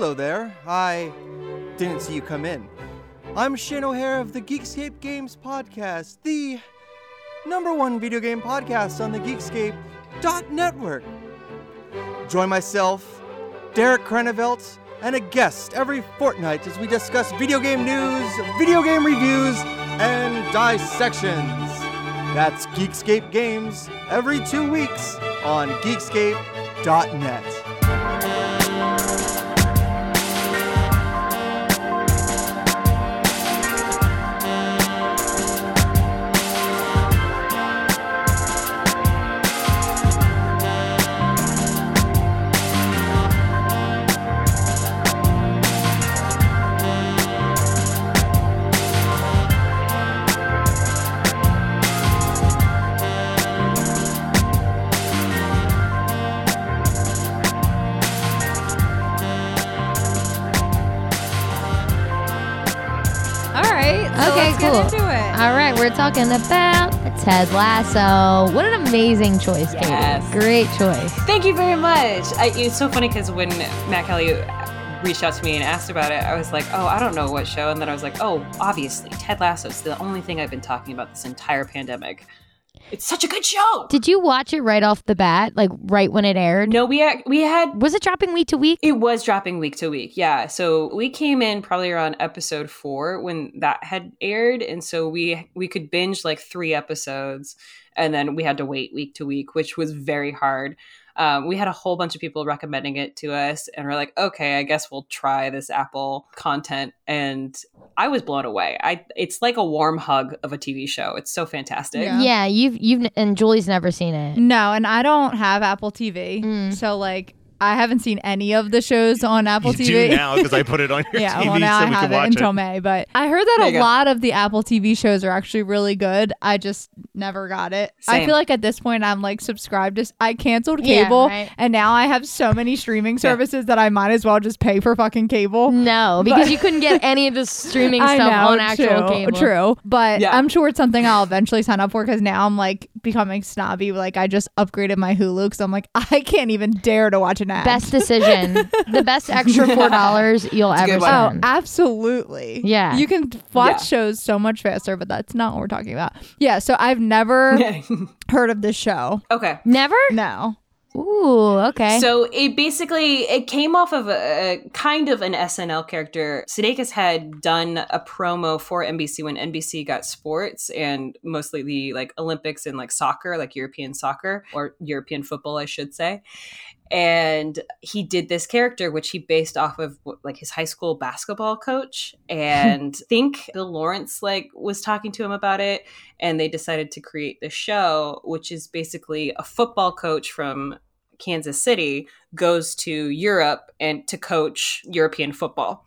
hello there. I didn't see you come in. I'm Shane O'Hare of the Geekscape Games Podcast, the number one video game podcast on the Geekscape network. Join myself, Derek Krenevelt, and a guest every fortnight as we discuss video game news, video game reviews, and dissections. That's Geekscape Games every two weeks on Geekscape.net. All right, we're talking about Ted Lasso. What an amazing choice, Yes. Great choice. Thank you very much. I, it's so funny because when Matt Kelly reached out to me and asked about it, I was like, oh, I don't know what show. And then I was like, oh, obviously, Ted Lasso is the only thing I've been talking about this entire pandemic. It's such a good show. Did you watch it right off the bat, like right when it aired? no, we had, we had Was it dropping week to week? It was dropping week to week, yeah. So we came in probably around episode four when that had aired, and so we we could binge like three episodes, and then we had to wait week to week, which was very hard. Um, we had a whole bunch of people recommending it to us, and we're like, okay, I guess we'll try this Apple content, and I was blown away. I it's like a warm hug of a TV show. It's so fantastic. Yeah. Yeah, you've you've and Julie's never seen it. No, and I don't have Apple TV, Mm. so like I haven't seen any of the shows on Apple you TV. do now because I put it on your yeah, TV well now so I we have it until it. May, but I heard that a go. lot of the Apple TV shows are actually really good. I just never got it. I feel like at this point I'm like subscribed to. I canceled Yeah, cable, right. and now I have so many streaming Yeah. services that I might as well just pay for fucking cable. No, because you couldn't get any of the streaming stuff know, on actual true, cable. True, but Yeah. I'm sure it's something I'll eventually sign up for because now I'm like becoming snobby. Like I just upgraded my Hulu because I'm like I can't even dare to watch an ad. Best decision. the best extra four dollars you'll It's ever good one. Oh, absolutely. Yeah. You can watch Yeah. shows so much faster, but that's not what we're talking about. Yeah, so I've never heard of this show. okay. Never? No. Ooh, okay. So it basically it came off of a, a kind of an SNL character. Sudeikis had done a promo for NBC when NBC got sports and mostly the like Olympics and like soccer, like European soccer or European football, I should say. And he did this character, which he based off of like his high school basketball coach. And I think Bill Lawrence like was talking to him about it, and they decided to create the show, which is basically a football coach from Kansas City goes to Europe and to coach European football.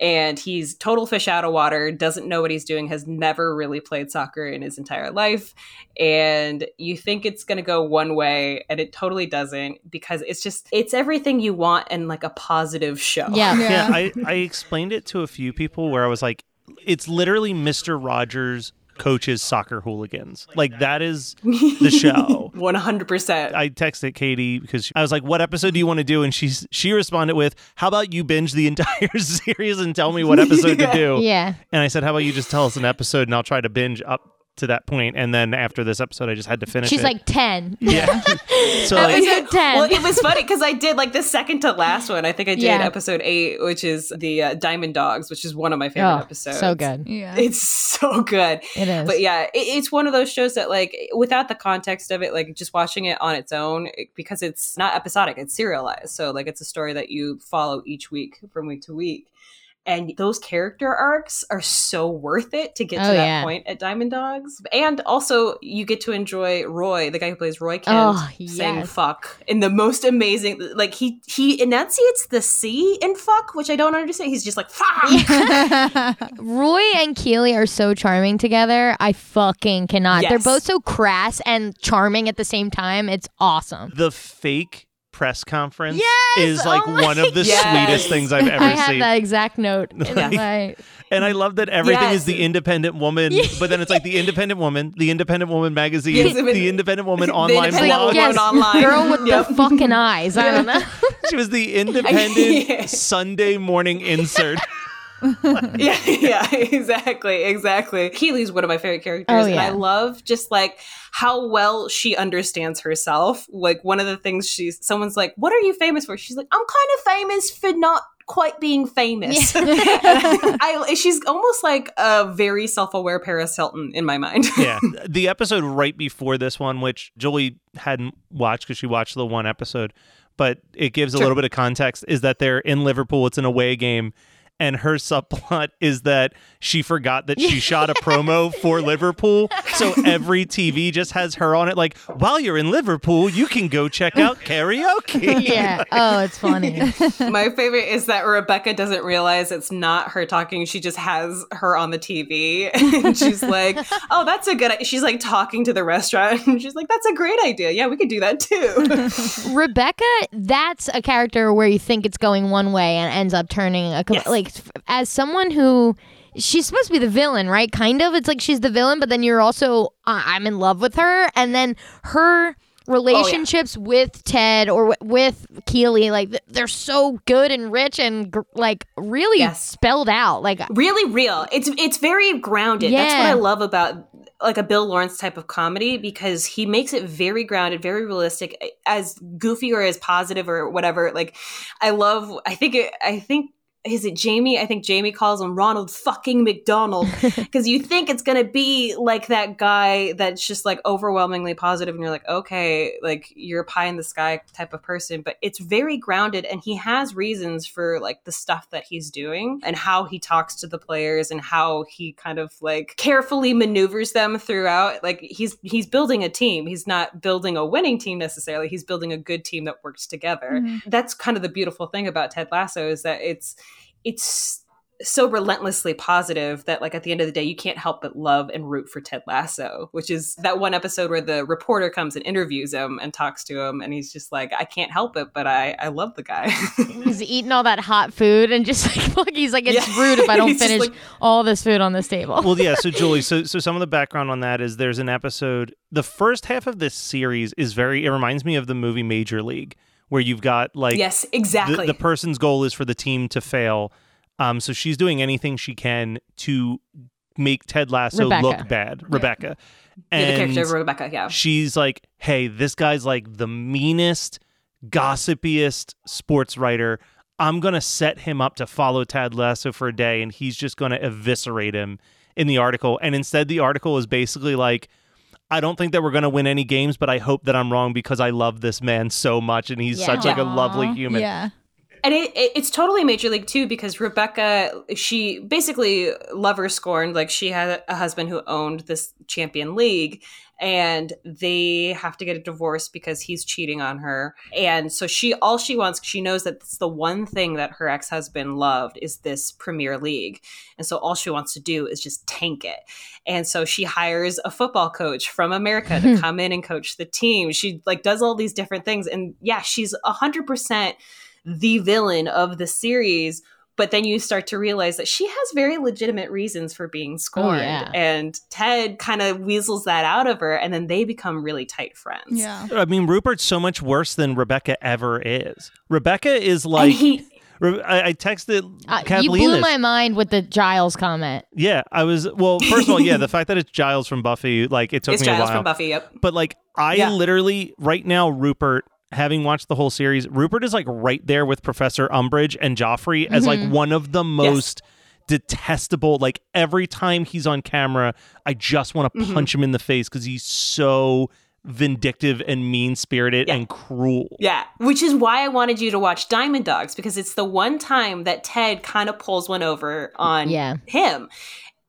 And he's total fish out of water, doesn't know what he's doing, has never really played soccer in his entire life. And you think it's going to go one way, and it totally doesn't because it's just, it's everything you want in like a positive show. yeah. Yeah, I, I explained it to a few people where I was like, it's literally Mr. Rogers coaches soccer hooligans. Like that is the show. 100%. I texted Katie because I was like, "What episode do you want to do?" And she's she responded with, "How about you binge the entire series and tell me what episode to do?" Yeah. And I said, "How about you just tell us an episode and I'll try to binge up to that point, and then after this episode, I just had to finish She's it." like 10. "Yeah." so like, Episode 10. Well, it was funny because I did like the second to last one. I think I did Yeah. episode eight, which is the uh, Diamond Dogs, which is one of my favorite oh, episodes. so good. Yeah. It's so good. It is. But yeah, it, it's one of those shows that like without the context of it, like just watching it on its own, it- because it's not episodic, it's serialized. So like it's a story that you follow each week from week to week. And those character arcs are so worth it to get to Oh, that yeah. point at Diamond Dogs. And also, you get to enjoy Roy, the guy who plays Roy Kent, Oh, saying yes. "fuck" in the most amazing. Like he he enunciates the C in "fuck," which I don't understand. He's just like "fuck." Roy and Keely are so charming together. I fucking cannot. They're both so crass and charming at the same time. It's awesome. the fake press conference Yes! is like Oh my one of the Yes. sweetest things I've ever I have seen. that exact note. in my- And I love that everything Yes. is the independent woman, but then it's like the independent woman, the independent woman magazine, Yes, I the independent woman The online Independent blog. Woman yes, online. girl with Yep. the fucking eyes. I don't know. she was the independent Yeah. Sunday morning insert. yeah, yeah, exactly, exactly. Keely's one of my favorite characters, Oh, and yeah. I love just like how well she understands herself. Like one of the things she's, someone's like, "What are you famous for?" She's like, "I'm kind of famous for not quite being famous." I, she's almost like a very self-aware Paris Hilton in my mind. yeah. The episode right before this one, which Julie hadn't watched because she watched the one episode, but it gives a little bit of context, is that they're in Liverpool. It's an away game. And her subplot is that she forgot that she shot a promo for Liverpool. So every TV just has her on it. Like, while you're in Liverpool, you can go check out karaoke. yeah. Oh, it's funny. my favorite is that Rebecca doesn't realize it's not her talking. She just has her on the TV, and she's like, "Oh, that's a good." i-" She's like talking to the restaurant, and she's like, "That's a great idea. Yeah, we could do that too." Rebecca, that's a character where you think it's going one way and ends up turning a com- Yes. like f- as someone who she's supposed to be the villain, right? Kind of. It's like she's the villain, but then you're also uh, I'm in love with her, and then her relationships with Ted or w- with Keely, like th- they're so good and rich and gr- like really Yes. spelled out. Like really real. It's it's very grounded. That's what I love about like a Bill Lawrence type of comedy because he makes it very grounded, very realistic, as goofy or as positive or whatever. Like I love. I think it. I think. Is it Jamie? I think Jamie calls him Ronald fucking McDonald because you think it's gonna be like that guy that's just like overwhelmingly positive, and you're like, okay, like you're a pie in the sky type of person, but it's very grounded, and he has reasons for like the stuff that he's doing and how he talks to the players and how he kind of like carefully maneuvers them throughout. Like he's he's building a team. He's not building a winning team necessarily. He's building a good team that works together. Mm-hmm. That's kind of the beautiful thing about Ted Lasso is that it's it's so relentlessly positive that like at the end of the day you can't help but love and root for Ted Lasso, which is that one episode where the reporter comes and interviews him and talks to him and he's just like I can't help it but I I love the guy. he's eating all that hot food and just like fuck, he's like it's Yeah. rude if I don't finish like- all this food on this table. well, yeah. So, Julie, so so some of the background on that is there's an episode. The first half of this series is very. It reminds me of the movie Major League, where you've got like yes, exactly. the person's goal is for the team to fail. Um, so she's doing anything she can to make Ted Lasso Rebecca. look bad, Rebecca. yeah, the character of Rebecca, yeah. she's like, "Hey, this guy's like the meanest, gossipiest sports writer. I'm gonna set him up to follow Ted Lasso for a day, and he's just gonna eviscerate him in the article. And instead, the article is basically like." I don't think that we're going to win any games, but I hope that I'm wrong because I love this man so much and he's Yeah. such like a lovely human. Yeah. And it, it, it's totally major league too because Rebecca, she basically lover scorned. Like she had a husband who owned this champion league, and they have to get a divorce because he's cheating on her. And so she, all she wants, she knows that it's the one thing that her ex husband loved is this Premier League, and so all she wants to do is just tank it. And so she hires a football coach from America to hmm. come in and coach the team. She like does all these different things, and yeah, she's a hundred percent the villain of the series but then you start to realize that she has very legitimate reasons for being scorned yeah. and ted kind of weasels that out of her and then they become really tight friends Yeah. I mean, Rupert's so much worse than Rebecca ever is. Rebecca is like. and he Re- I, I texted Uh, you Kathleen blew this. my mind with the Giles comment. Yeah, I was. Well, first of all, yeah, the fact that it's Giles from Buffy, like it took it's me a giles while. from buffy yep But like, I Yeah. literally right now, Rupert, having watched the whole series, Rupert is like right there with Professor Umbridge and Joffrey as like mm-hmm. one of the most detestable. Like every time he's on camera, I just want to mm-hmm. punch him in the face because he's so vindictive and mean spirited Yeah. and cruel. Yeah, which is why I wanted you to watch Diamond Dogs because it's the one time that Ted kind of pulls one over on Yeah. him.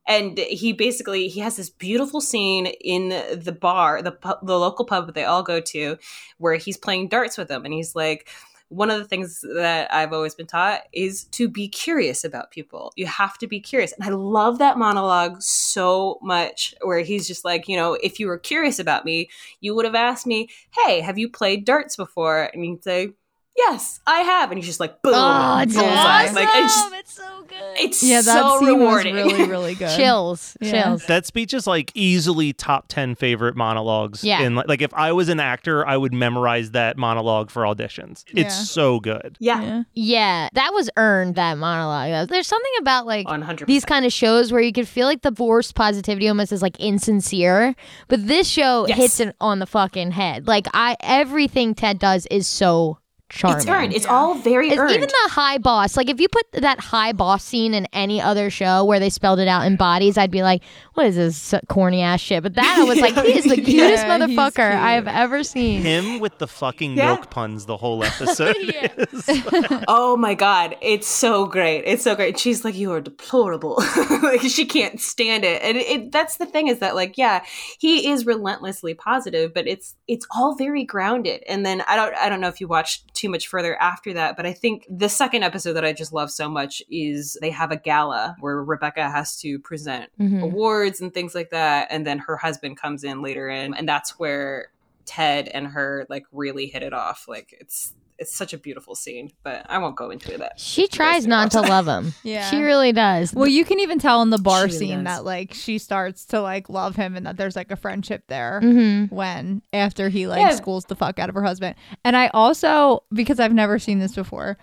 And he basically he has this beautiful scene in the bar, the the local pub that they all go to, where he's playing darts with them, and he's like, one of the things that I've always been taught is to be curious about people. You have to be curious. And I love that monologue so much where he's just like, you know, if you were curious about me, you would have asked me, hey, have you played darts before? And he'd say, yes, I have. And he's just like, boom, Oh, it's bullseye. awesome. Like, it's, just, it's so good. it's Yeah, that so scene rewarding. was really, really good. chills, Yeah. chills. That speech is like easily top 10 favorite monologues. Yeah. In like, like if I was an actor, I would memorize that monologue for auditions. Yeah. It's so good. yeah, Yeah. Yeah, that was earned. That monologue. There's something about like 100%. these kind of shows where you could feel like the forced positivity almost is like insincere, but this show Yes. hits it on the fucking head. Like I, everything Ted does is so charming. it's earned. It's all very It's- earned. even the high boss, like if you put that high boss scene in any other show where they spelled it out in bodies, I'd be like, "What is this corny ass shit?" But that I was like, "He is the cutest Yeah, motherfucker cute. I have ever seen." Him with the fucking Yeah. milk puns the whole episode. Oh my god, it's so great. It's so great. She's like, "You are deplorable." like she can't stand it, and it, that's the thing is that like, yeah, he is relentlessly positive, but it's it's all very grounded. And then I don't I don't know if you watched too much further after that, but I think the second episode that I just love so much is they have a gala where Rebecca has to present Mhm. awards and things like that, and then her husband comes in later in, and that's where Ted and her like really hit it off. Like it's it's such a beautiful scene, but I won't go into that. She tries not to love him. Yeah. She really does. Well, you can even tell in the bar She scene does. that like she starts to like love him and that there's like a friendship there. Mhm. when after he like Yeah. schools the fuck out of her husband. And I also because I've never seen this before,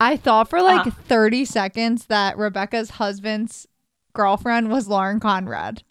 I thought for like Uh-huh. 30 seconds that Rebecca's husband's girlfriend was Lauren Conrad.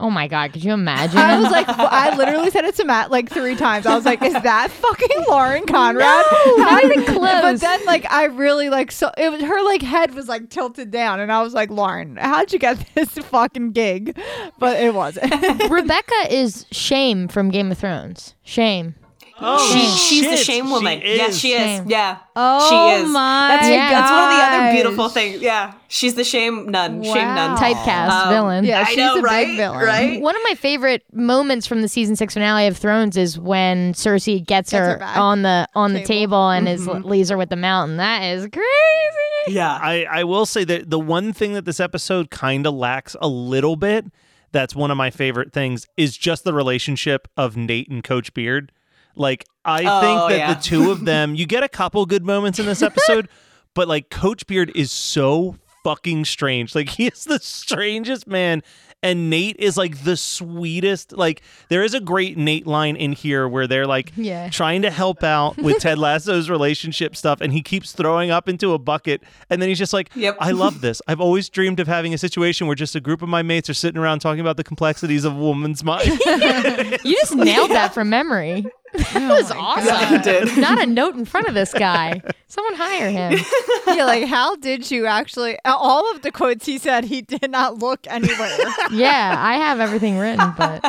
Oh my god, could you imagine? I was like, I literally said it to Matt like three times. I was like, "Is that fucking Lauren Conrad?" not even close. But then, like, I really like so it was her like head was like tilted down, and I was like, "Lauren, how'd you get this fucking gig?" But it wasn't. Rebecca is Shame from Game of Thrones. Shame. Oh, she, she's the shit, shame she woman. yes, she is. Shame. Yeah. Oh she is. my that's, that's one of the other beautiful things. Yeah. She's the shame nun. Shame nun. Typecast Um, villain. Yeah, I she's know, a big villain. Right? One of my favorite moments from the season six finale of Thrones is when Cersei gets, Gets her her, on the on the Table. table and is Mhm. leaves her with the mountain. That is crazy. Yeah. I, I will say that the one thing that this episode kind of lacks a little bit, that's one of my favorite things, is just the relationship of Nate and Coach Beard. Like, I Oh, think that yeah. the two of them, you get a couple good moments in this episode, but like, Coach Beard is so fucking strange. Like, he is the strangest man. And Nate is like the sweetest. Like, there is a great Nate line in here where they're like, Yeah. trying to help out with Ted Lasso's relationship stuff, and he keeps throwing up into a bucket, and then he's just like, Yep. "I love this. I've always dreamed of having a situation where just a group of my mates are sitting around talking about the complexities of a woman's mind." You just nailed that from memory. That oh was awesome. Yeah, you did. Not a note in front of this guy. Someone hire him. yeah, like how did you actually? All of the quotes he said, he did not look anywhere. Yeah, I have everything written, but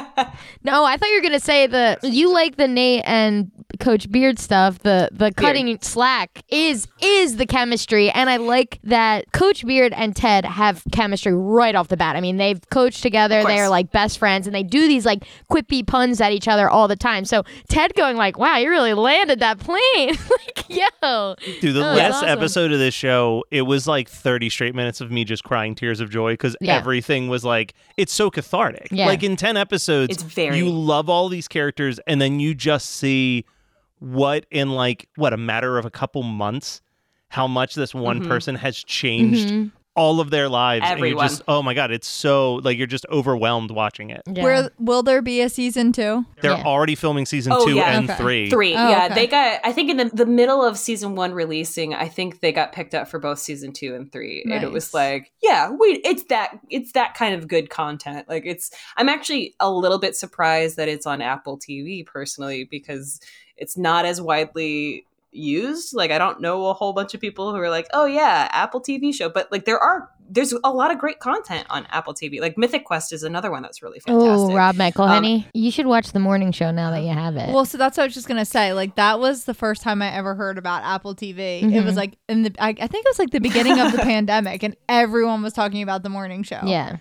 no, I thought you were gonna say the you like the Nate and Coach Beard stuff. The the cutting slack is is the chemistry, and I like that Coach Beard and Ted have chemistry right off the bat. I mean, they've coached together. They are like best friends, and they do these like quippy puns at each other all the time. So Ted going like, "Wow, you really landed that plane!" like, yo, Dude, the Oh, last awesome. episode of this show, it was like 30 straight minutes of me just crying tears of joy because Yeah. everything was like, it's so cathartic. Yeah. Like in 10 episodes, It's very- you love all these characters, and then you just see what, in like, what, a matter of a couple months, how much this one Mhm. person has changed Mhm. All of their lives. And Everyone. you're just, oh my God, it's so, like, you're just overwhelmed watching it. Yeah. Where will there be a season two? They're Yeah. already filming season Oh, two yeah. and Okay. three. Three. Oh, yeah. okay. They got, I think in the, the middle of season one releasing, I think they got picked up for both season two and three. And it was Nice. like, yeah, we, it's that, it's that kind of good content. Like it's, I'm actually a little bit surprised that it's on Apple TV personally, because it's not as widely used. Like I don't know a whole bunch of people who are like, oh yeah, Apple TV show. But like there are, there's a lot of great content on Apple TV. Like Mythic Quest is another one that's really fantastic. Oh, Rob Um, McElhenney. you should watch the morning show now that you have it. Well, so that's what I was just gonna say. Like that was the first time I ever heard about Apple TV. It was Mhm. like in the I, I think it was like the beginning of the pandemic, and everyone was talking about the morning show. yeah.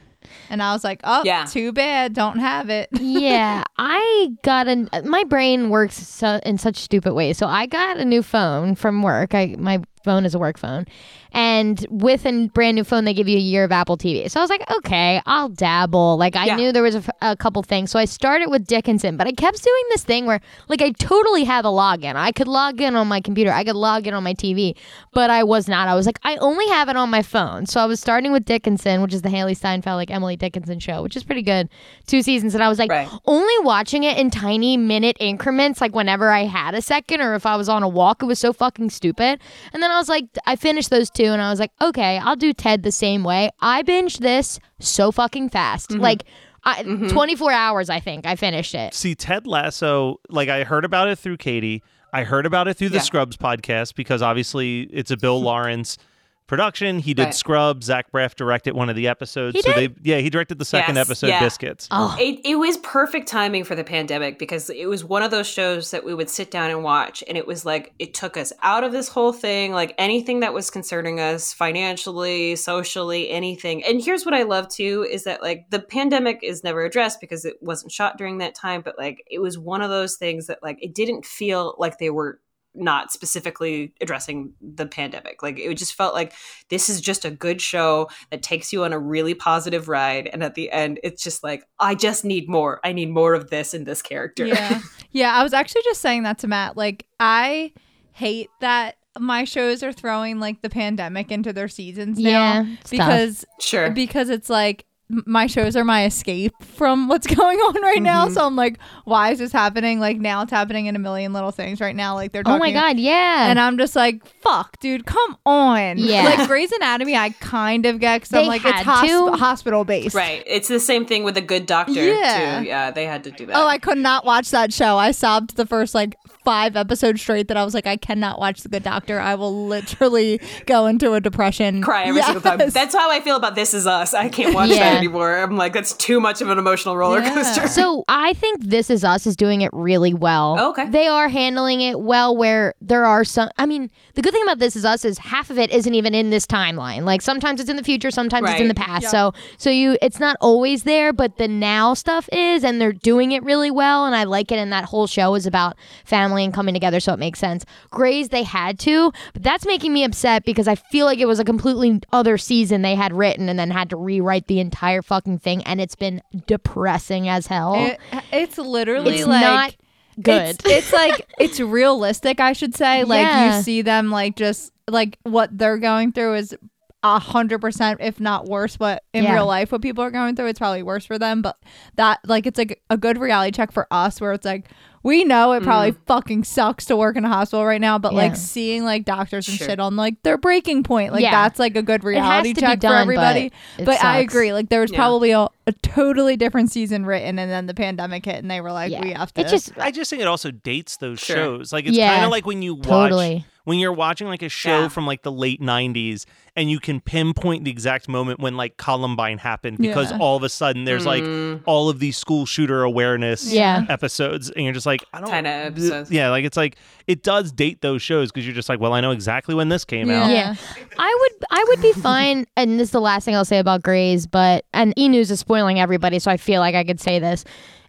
And I was like, oh, Yeah. too bad, don't have it. yeah, I got a. My brain works so, in such stupid ways. So I got a new phone from work. I my phone is a work phone. And with a brand new phone, they give you a year of Apple TV. So I was like, okay, I'll dabble. Like I Yeah. knew there was a, f- a couple things. So I started with Dickinson, but I kept doing this thing where like I totally have a login. I could log in on my computer. I could log in on my TV, but I was not. I was like, I only have it on my phone. So I was starting with Dickinson, which is the Hailee Steinfeld, like Emily Dickinson show, which is pretty good. Two seasons. And I was like, Right. only watching it in tiny minute increments, like whenever I had a second or if I was on a walk, it was so fucking stupid. And then I was like, I finished those two and I was like, okay, I'll do Ted the same way. I binged this so fucking fast. Mm-hmm. Like, I, mm-hmm. 24 hours, I think I finished it. See, Ted Lasso, like I heard about it through Katie. I heard about it through the Yeah. Scrubs podcast because obviously it's a Bill Lawrence production. He did Right. Scrubs. Zach Braff directed one of the episodes. He so did? they yeah, he directed the second Yes, episode, yeah. Biscuits. Oh. oh, It, it was perfect timing for the pandemic because it was one of those shows that we would sit down and watch and it was like it took us out of this whole thing like anything that was concerning us financially socially anything and here's what i love too is that like the pandemic is never addressed because it wasn't shot during that time but like it was one of those things that like it didn't feel like they were not specifically addressing the pandemic. Like it just felt like this is just a good show that takes you on a really positive ride. And at the end, it's just like, I just need more. I need more of this in this character. Yeah. Yeah. I was actually just saying that to Matt. Like, I hate that my shows are throwing like the pandemic into their seasons now Yeah, it's tough. because sure. because it's like m- my shows are my escape from what's going on right now. Mm-hmm. So I'm like, why is this happening? Like now it's happening in a million little things right now. Like they're oh my God, yeah. And I'm just like, fuck, dude, come on. Yeah. Like Grey's Anatomy, I kind of get because I'm like, it's hosp- to. hospital based. Right. It's the same thing with a good doctor Yeah. too. Yeah, they had to do that. Oh, I could not watch that show. I sobbed the first like five episodes straight that I was like, I cannot watch The Good Doctor. I will literally go into a depression. cry every single time. That's how I feel about This Is Us. I can't watch Yeah. that anymore. I'm like, that's too much of an emotional roller Yeah. coaster. So I think This Is Us is doing it really well. Oh, okay. They are handling it well where there are some I mean, the good thing about This Is Us is half of it isn't even in this timeline. Like sometimes it's in the future, sometimes it's in the past. Yep. So so you it's not always there, but the now stuff is and they're doing it really well and I like it and that whole show is about family and coming together so it makes sense. Grey's, they had to, but that's making me upset because I feel like it was a completely other season they had written and then had to rewrite the entire fucking thing and it's been depressing as hell. It, it's literally it's like not good. It's, it's like it's realistic, I should say. Like Yeah. you see them like just like what they're going through is a hundred percent, if not worse. What in Yeah. real life, what people are going through, it's probably worse for them. But that like it's like a good reality check for us, where it's like we know it probably fucking sucks to work in a hospital right now, but Mm. Yeah. like seeing like doctors and Sure. shit on like their breaking point, like Yeah. that's like a good reality check done, for but everybody. it But, I agree, like there was Yeah. probably a, a totally different season written, and then the pandemic hit, and they were like, Yeah. we have to. It just I just think it also dates those Sure. shows. Like it's Yeah. kind of like when you watch Totally. when you're watching like a show Yeah. from like the late 90s and you can pinpoint the exact moment when like Columbine happened because Yeah. all of a sudden there's like all of these school shooter awareness Yeah. episodes and you're just like I don't Kinda episodes. Yeah, like it's like it does date those shows because you're just like, well, I know exactly when this came Yeah. out. Yeah. I would I would be fine and this is the last thing I'll say about Grey's, but and E News is spoiling everybody, so I feel like I could say this.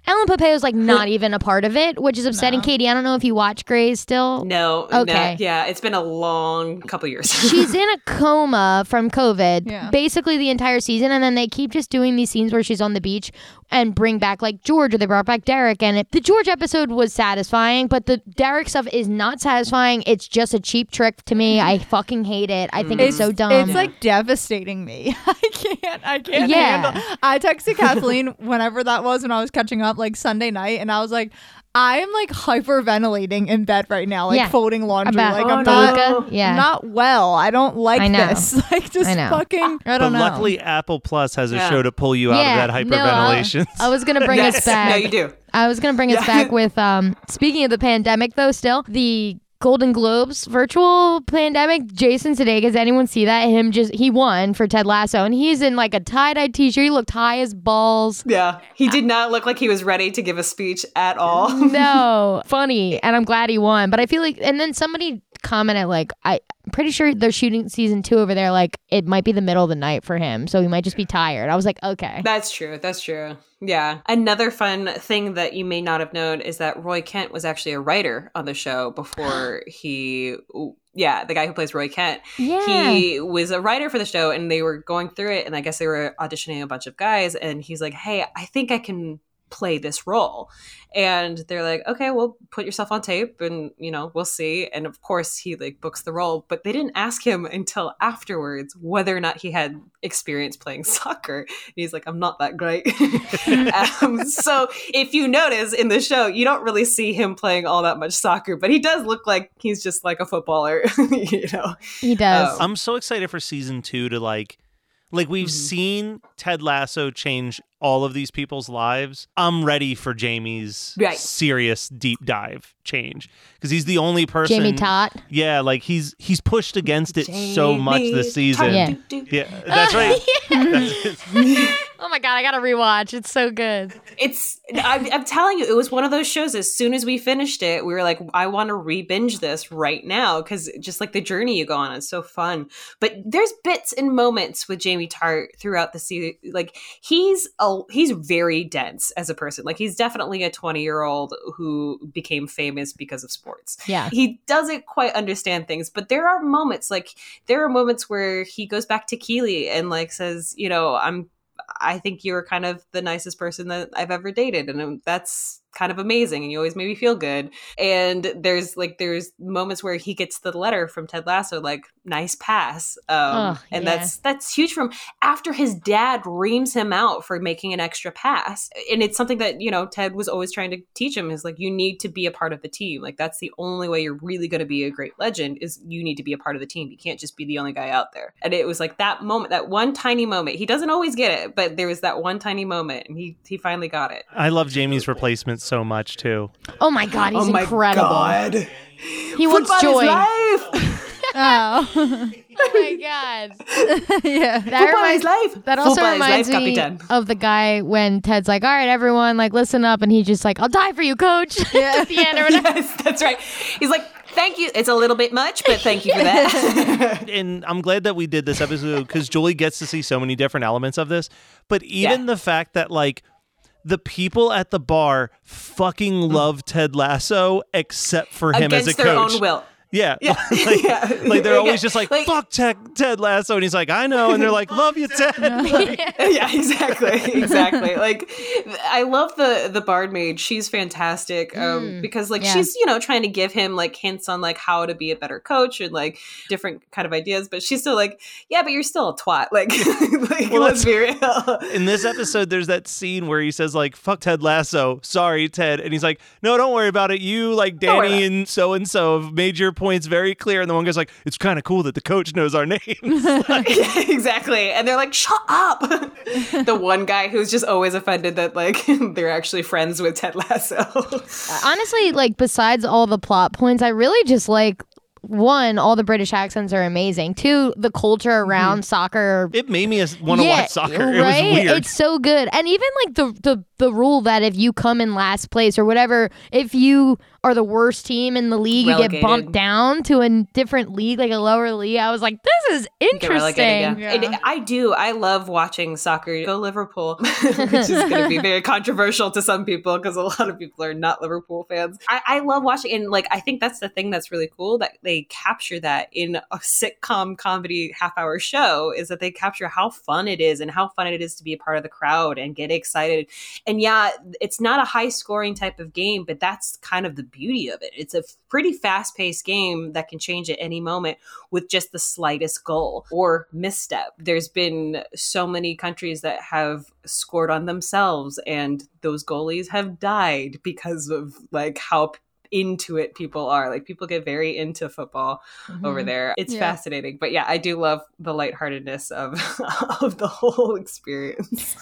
Ellen Pompeo like not even a part of it, which is upsetting. Katie, I don't know if you watch Grey's still. No. no, Okay. yeah, it's been a long couple years. She's in a coma from COVID Yeah. basically the entire season, and then they keep just doing these scenes where she's on the beach and bring back like George, or they brought back Derek. And it, the George episode was satisfying, but the Derek stuff is not satisfying. It's just a cheap trick to me. I mm. fucking hate it. I think mm. it's, so dumb. It's like devastating me. I can't. I can't Yeah. handle. I texted Kathleen whenever that was when I was catching up, like Sunday night, and I was like, I am like hyperventilating in bed right now, like Yeah. folding laundry. About like Oh, I'm no. not. Beluga? Yeah. Not well. I don't like I know. this. Like just I know. fucking. I don't know. luckily, Apple Plus has a Yeah. show to pull you out of that no, I- hyperventilation. I was gonna bring us back. No, you do. I was gonna bring us back with um speaking of the pandemic though, still the Golden Globes virtual pandemic. Jason Sudeikis, does anyone see that? Him just he won for Ted Lasso, and he's in like a tie dye t shirt. He looked high as balls. Yeah. He did not look like he was ready to give a speech at all. No, funny, and I'm glad he won. But I feel like, and then somebody commented like I, I'm pretty sure they're shooting season two over there. Like it might be the middle of the night for him, so he might just be tired. I was like, okay. That's true. That's true. Yeah. Another fun thing that you may not have known is that Roy Kent was actually a writer on the show before he yeah, the guy who plays Roy Kent. Yeah. He was a writer for the show and they were going through it and I guess they were auditioning a bunch of guys and he's like, "Hey, I think I can play this role." And they're like, "Okay, well, put yourself on tape and, you know, we'll see." And of course, he like books the role, but they didn't ask him until afterwards whether or not he had experience playing soccer. And he's like, "I'm not that great." um, so, if you notice in the show, you don't really see him playing all that much soccer, but he does look like he's just like a footballer, you know. he does. Oh. I'm so excited for season two to like, like we've Mhm. seen Ted Lasso change all of these people's lives. I'm ready for Jamie's Right. serious deep dive change because he's the only person. Jamie Tartt. Yeah, like he's he's pushed against it so much this season. Yeah. Yeah, that's right. That's- Oh my god, I gotta rewatch. It's so good. It's I'm, I'm telling you, it was one of those shows. As soon as we finished it, we were like, I want to re-binge this right now because just like the journey you go on, it's so fun. But there's bits and moments with Jamie Tartt throughout the season. Like he's a he's very dense as a person. Like he's definitely a 20 year old who became famous because of sports. Yeah. he doesn't quite understand things but there are moments like there are moments where he goes back to keely and like says you know i'm i think you're kind of the nicest person that i've ever dated and um, that's kind of amazing and you always made me feel good and there's like there's moments where he gets the letter from ted lasso like nice pass um Ugh, and yeah. that's that's huge from after his dad reams him out for making an extra pass and it's something that you know ted was always trying to teach him is like you need to be a part of the team like that's the only way you're really going to be a great legend is you need to be a part of the team you can't just be the only guy out there and it was like that moment that one tiny moment he doesn't always get it but there was that one tiny moment and he he finally got it I love Jamie's replacement so much too. Oh my god, he's oh incredible. god He wants Football joy. life Oh. Oh my god. yeah. That Football reminds is life That also Football reminds life, me Capitan. of the guy when Ted's like, "All right, everyone, like, listen up," and he's just like, "I'll die for you, coach." At the end or whatever. yes that's right he's like thank you it's a little bit much but thank you for that and I'm glad that we did this episode because Julie gets to see so many different elements of this. But even Yeah. the fact that like the people at the bar fucking love Ted Lasso except for him against as a their coach. own will Yeah, Yeah. like, Yeah. like they're always Yeah. just like, Like- "Fuck Ted, Ted Lasso," and he's like, "I know," and they're like, "Love you, Ted." Like, yeah, exactly, exactly. Like, I love the the barmaid. She's fantastic um, Mm, because, like, yeah. she's you know trying to give him like hints on like how to be a better coach and like different kind of ideas. But she's still like, yeah, but you're still a twat. Like, like Well, let's be real. in this episode, there's that scene where he says like, "Fuck Ted Lasso, sorry, Ted," and he's like, "No, don't worry about it. You like Danny and so and so have made your points very clear." And the one guy's like, "It's kind of cool that the coach knows our names." Yeah, exactly. And they're like, shut up. the one guy who's just always offended that like they're actually friends with Ted Lasso. Honestly, like besides all the plot points, I really just like one, all the British accents are amazing. Two, the culture mm-hmm. around soccer. it made me want to Yeah, watch soccer. It right? was weird. It's so good. And even like the, the the rule that if you come in last place or whatever, if you are the worst team in the league, you get bumped down to a different league, like a lower league. I was like, this is interesting. yeah. And I do. I love watching soccer. Go Liverpool, which is going to be very controversial to some people because a lot of people are not Liverpool fans. I, I love watching, and like I think that's the thing that's really cool that they capture that in a sitcom comedy half hour show is that they capture how fun it is and how fun it is to be a part of the crowd and get excited. And yeah, it's not a high scoring type of game, but that's kind of the beauty of it. It's a pretty fast paced game that can change at any moment with just the slightest goal or misstep. There's been so many countries that have scored on themselves and those goalies have died because of like how into it people are. Like people get very into football mm-hmm. over there. It's Yeah. fascinating. But yeah, I do love the lightheartedness of of the whole experience.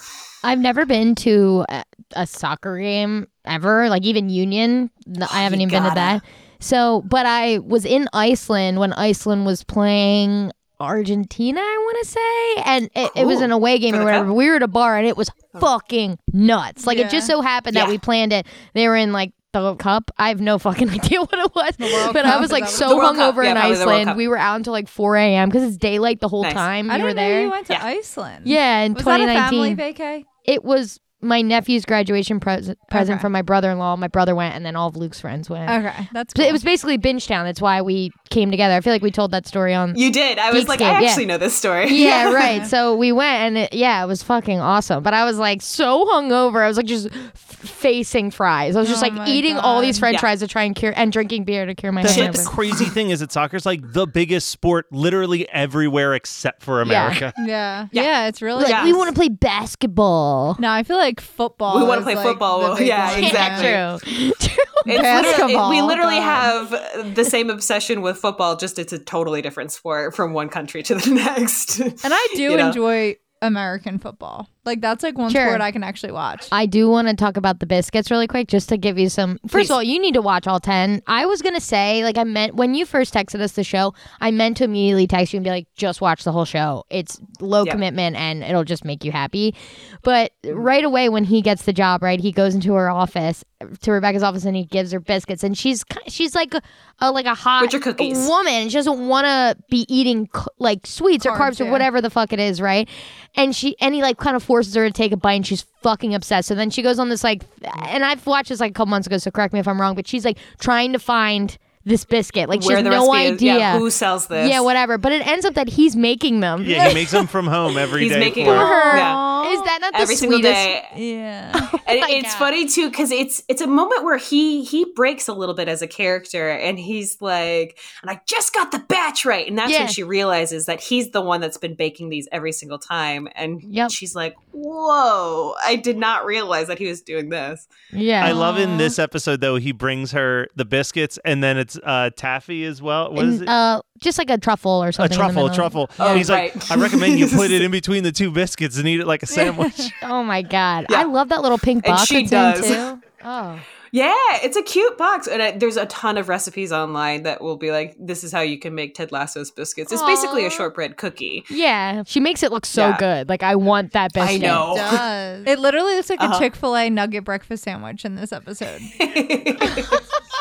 I've never been to a, a soccer game ever, like even Union. I haven't even been to that. So, but I was in Iceland when Iceland was playing Argentina, I want to say, and it, it was an away game or whatever. We were at a bar and it was oh. fucking nuts. Like it just so happened that Yeah. we planned it. They were in like the cup. I have no fucking idea what it was, World but I was like so The World Cup, hungover yeah, in probably the World Iceland. We were out until like 4 a.m. because it's daylight the whole Nice. time. I we were didn't know there. you went to Yeah. Iceland. yeah, in Was that a 2019. family vacay? it was my nephew's graduation pres- present Okay. from my brother-in-law. My brother went, and then all of Luke's friends went. Okay, that's So cool. It was basically Binge Town. That's why we came together. I feel like we told that story on. You did. I was like, I Geekscape, yeah. actually know this story. Yeah, right. So we went, and it, yeah, it was fucking awesome. But I was like so hungover. I was like just f- facing fries. I was just Oh like my eating all these French Yeah. fries to try and cure, and drinking beer to cure my The, hangover. the crazy thing is that soccer's like the biggest sport literally everywhere except for America. yeah. Yeah. yeah, It's really Like Yeah. we want to play basketball. No, I feel like football. We wanna is, play like, football. the big Yeah, one. exactly. True. True. It's literally, Basketball, we literally God. have the same obsession with football, just it's a totally different sport from one country to the next. And I do You know? enjoy American football. Like that's like one Sure. sport I can actually watch. I do want to talk about the biscuits really quick, just to give you some. First of all, you need to watch all ten. I was gonna say, like, I meant when you first texted us the show, I meant to immediately text you and be like, just watch the whole show. It's low Yeah. commitment and it'll just make you happy. But right away when he gets the job, right, he goes into her office, to Rebecca's office, and he gives her biscuits, and she's ki- she's like a, a like a hot Which are cookies. woman. She doesn't want to be eating c- like sweets or Carbs, carbs or yeah. whatever the fuck it is, right? And she and he like kind of forces her to take a bite, and she's fucking obsessed. So then she goes on this like, and I've watched this like a couple months ago, so correct me if I'm wrong, but she's like trying to find this biscuit, like she Where has the no recipe is- idea. yeah, who sells this? Yeah, whatever. But it ends up that he's making them. Yeah, he makes them from home every day He's making for her. her. Yeah. Is that not the Every single sweetest? day. Yeah. And oh my it's God. funny too because it's it's a moment where he he breaks a little bit as a character and he's like and i just got the batch right and that's Yeah. when she realizes that he's the one that's been baking these every single time and Yep. she's like whoa i did not realize that he was doing this Yeah. I love in this episode though he brings her the biscuits and then it's uh, taffy as well. What is And, it? uh, just like a truffle or something. A truffle, a truffle. Oh, and he's right. like, I recommend you put it in between the two biscuits and eat it like a sandwich. Oh my god, Yeah. I love that little pink And box she it's does. in too. Oh, yeah it's a cute box and I, there's a ton of recipes online that will be like this is how you can make ted lasso's biscuits it's basically a shortbread cookie yeah. She makes it look so Yeah. good. Like I want that biscuit. I know. It does. It literally looks like Uh-huh. a Chick fil A nugget breakfast sandwich in this episode.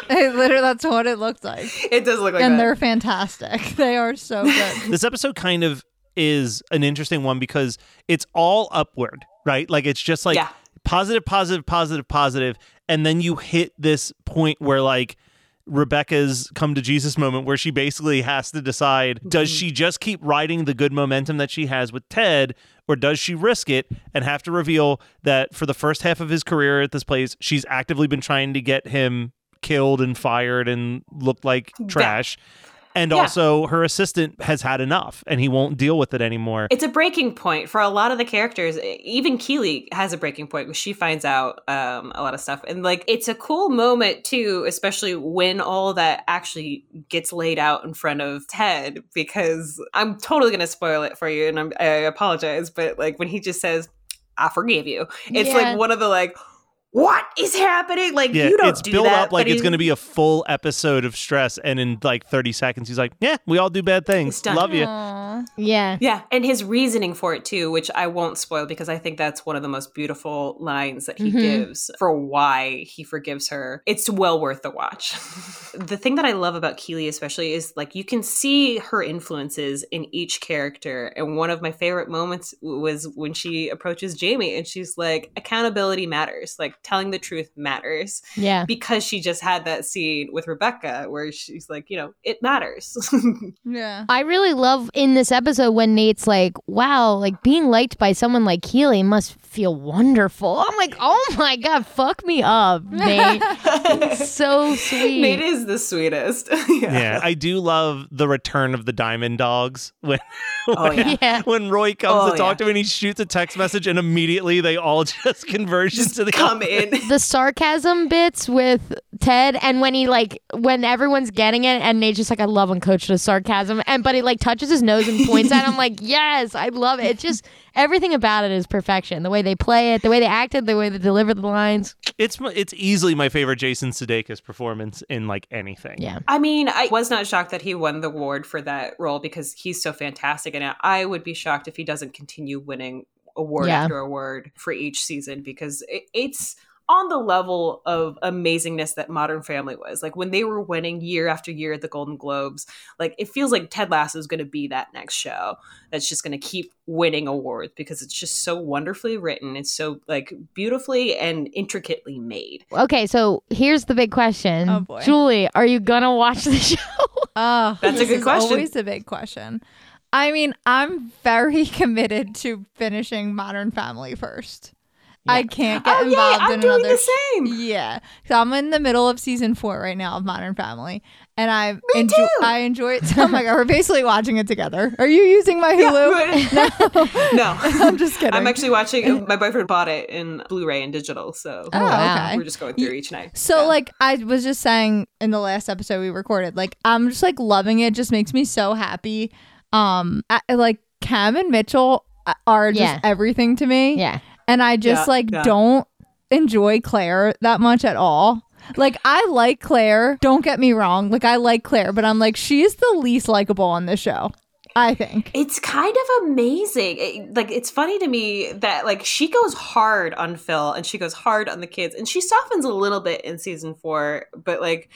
It literally, that's what it looks like. it does look like and that they're fantastic. They are so good. this episode kind of is an interesting one because it's all upward, right? Like it's just like Yeah. positive, positive, positive, positive, and then you hit this point where like Rebecca's come to Jesus moment where she basically has to decide does mm-hmm. she just keep riding the good momentum that she has with Ted or does she risk it and have to reveal that for the first half of his career at this place she's actively been trying to get him killed and fired and looked like trash and Yeah. also her assistant has had enough and he won't deal with it anymore it's a breaking point for a lot of the characters. Even Keely has a breaking point where she finds out um, a lot of stuff, and like it's a cool moment too, especially when all that actually gets laid out in front of Ted. Because I'm totally going to spoil it for you, and I'm, I apologize, but like when he just says, "I forgive you," it's Yeah. like one of the like. What is happening? Like yeah you don't it's do built that, up like it's going to be a full episode of stress and in like 30 seconds he's like yeah we all do bad things love you Aw. Yeah. Yeah, and his reasoning for it too, which I won't spoil because I think that's one of the most beautiful lines that he Mhm. gives for why he forgives her. It's well worth the watch. the thing that I love about Keely especially is like you can see her influences in each character. And one of my favorite moments was when she approaches Jamie and she's like accountability matters. Like telling the truth matters Yeah. because she just had that scene with Rebecca where she's like, you know, it matters. Yeah. I really love in this episode when Nate's like, wow, like being liked by someone like Keely must feel wonderful. I'm like, oh my God, fuck me up, Nate. so sweet. Nate is the sweetest. yeah i do love the return of the diamond dogs when Oh, when, yeah. Yeah. when roy comes Oh, to talk yeah. to him and he shoots a text message and immediately they all just converge into the come in. the sarcasm bits with Ted and when he like when everyone's getting it and Nate's just like I love when coach does sarcasm and but he like touches his nose and points at him like yes I love it. It's just everything about it is perfection. The way they play it the way they acted the way they deliver the lines. It's it's easily my favorite jason sudeikis performance in like anything. Yeah. I mean, I was not shocked that he won the award for that role because he's so fantastic. And I would be shocked if he doesn't continue winning award Yeah. after award for each season because it, it's on the level of amazingness that Modern Family was. Like when they were winning year after year at the Golden Globes, like it feels like Ted Lasso is going to be that next show that's just going to keep winning awards because it's just so wonderfully written. It's so like beautifully and intricately made. Okay, so here's the big question. Oh, boy. Julie, are you gonna watch the show? Oh, That's a good question. Always a big question. I mean, I'm very committed to finishing Modern Family first. I can't get oh yeah, involved I'm in doing another. the same. Yeah, so I'm in the middle of season four right now of Modern Family, and I enjoy. I enjoy it. Oh my god, we're basically watching it together. Are you using my Hulu? Yeah, no, I'm just kidding. I'm actually watching. My boyfriend bought it in Blu-ray and digital, so Oh, wow. okay. we're just going through each night. So Yeah. like I was just saying in the last episode we recorded, like I'm just like loving it. Just makes me so happy. Um, I, like Cam and Mitchell are just Yeah. everything to me. yeah. and I just Yeah, like yeah. don't enjoy Claire that much at all. Like I like Claire. Don't get me wrong. Like I like Claire, but I'm like she's the least likable on this show. I think. It's kind of amazing. It- like it's funny to me that like she goes hard on Phil and she goes hard on the kids and she softens a little bit in season four, but like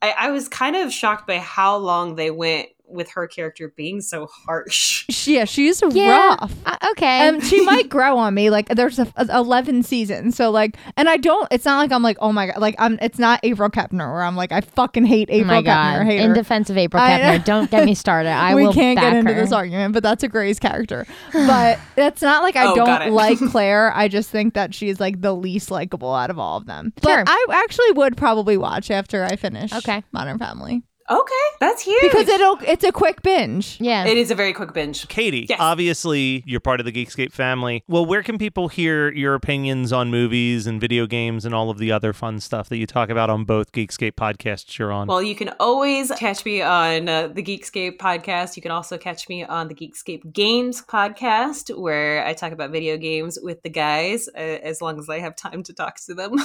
I, I was kind of shocked by how long they went with her character being so harsh. She, yeah, she's Yeah. rough. Uh, okay. And she might grow on me. Like there's a, a- eleven seasons, so like, and I don't. It's not like I'm like, oh my god, like I'm. It's not April Kepner where I'm like, I fucking hate oh April my Kepner. god. Hate In her. defense of April I. Kepner, don't get me started. I we will can't back get into her. this argument, but that's a Grey's character. But it's not like I Oh, don't like Claire. I just think that she's like the least likable out of all of them. Sure. But I actually would probably watch after I finish Okay. Modern Family Okay, that's huge. because it'll it's a quick binge. Yeah. it is a very quick binge. Katie, Yes. obviously you're part of the Geekscape family. Well, where can people hear your opinions on movies and video games and all of the other fun stuff that you talk about on both Geekscape podcasts you're on? Well, you can always catch me on uh, the Geekscape podcast. You can also catch me on the Geekscape Games podcast, where I talk about video games with the guys, uh, as long as I have time to talk to them.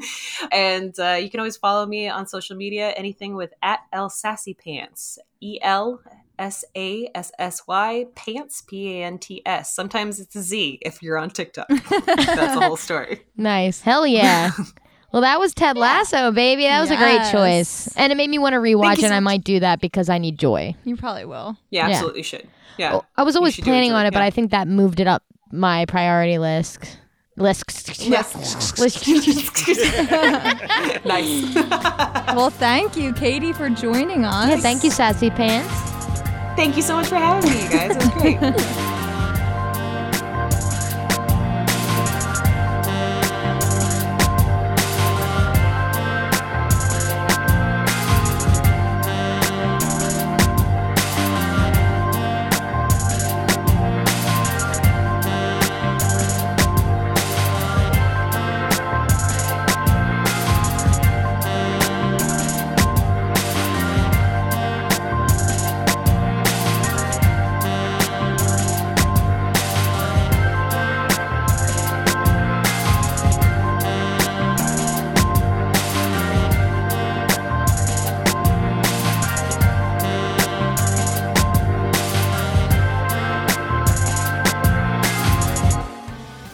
and uh, you can always follow me on social media, anything with at L Sassy Pants, E L. S A S S Y pants P A N T S. Sometimes it's a Z if you're on TikTok. That's the whole story. Nice. Hell yeah. Well, that was Ted Lasso, baby. That was a great choice. And it made me want to rewatch you it. so I might do that because I need joy. You probably will. Yeah, Yeah. absolutely should. Yeah. Well, I was always should do it, planning Julie. on it, but Yeah. I think that moved it up my priority list. List. Yes. List. nice. Well, thank you, Katie, for joining us. Yeah, thank you, Sassy Pants. Thank you so much for having me, you guys. It was great.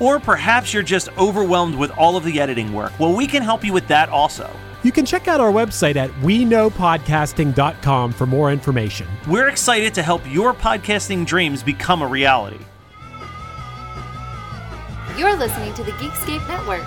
Or perhaps you're just overwhelmed with all of the editing work. Well, we can help you with that also. You can check out our website at weknowpodcasting.com for more information. We're excited to help your podcasting dreams become a reality. You're listening to the Geekscape Network.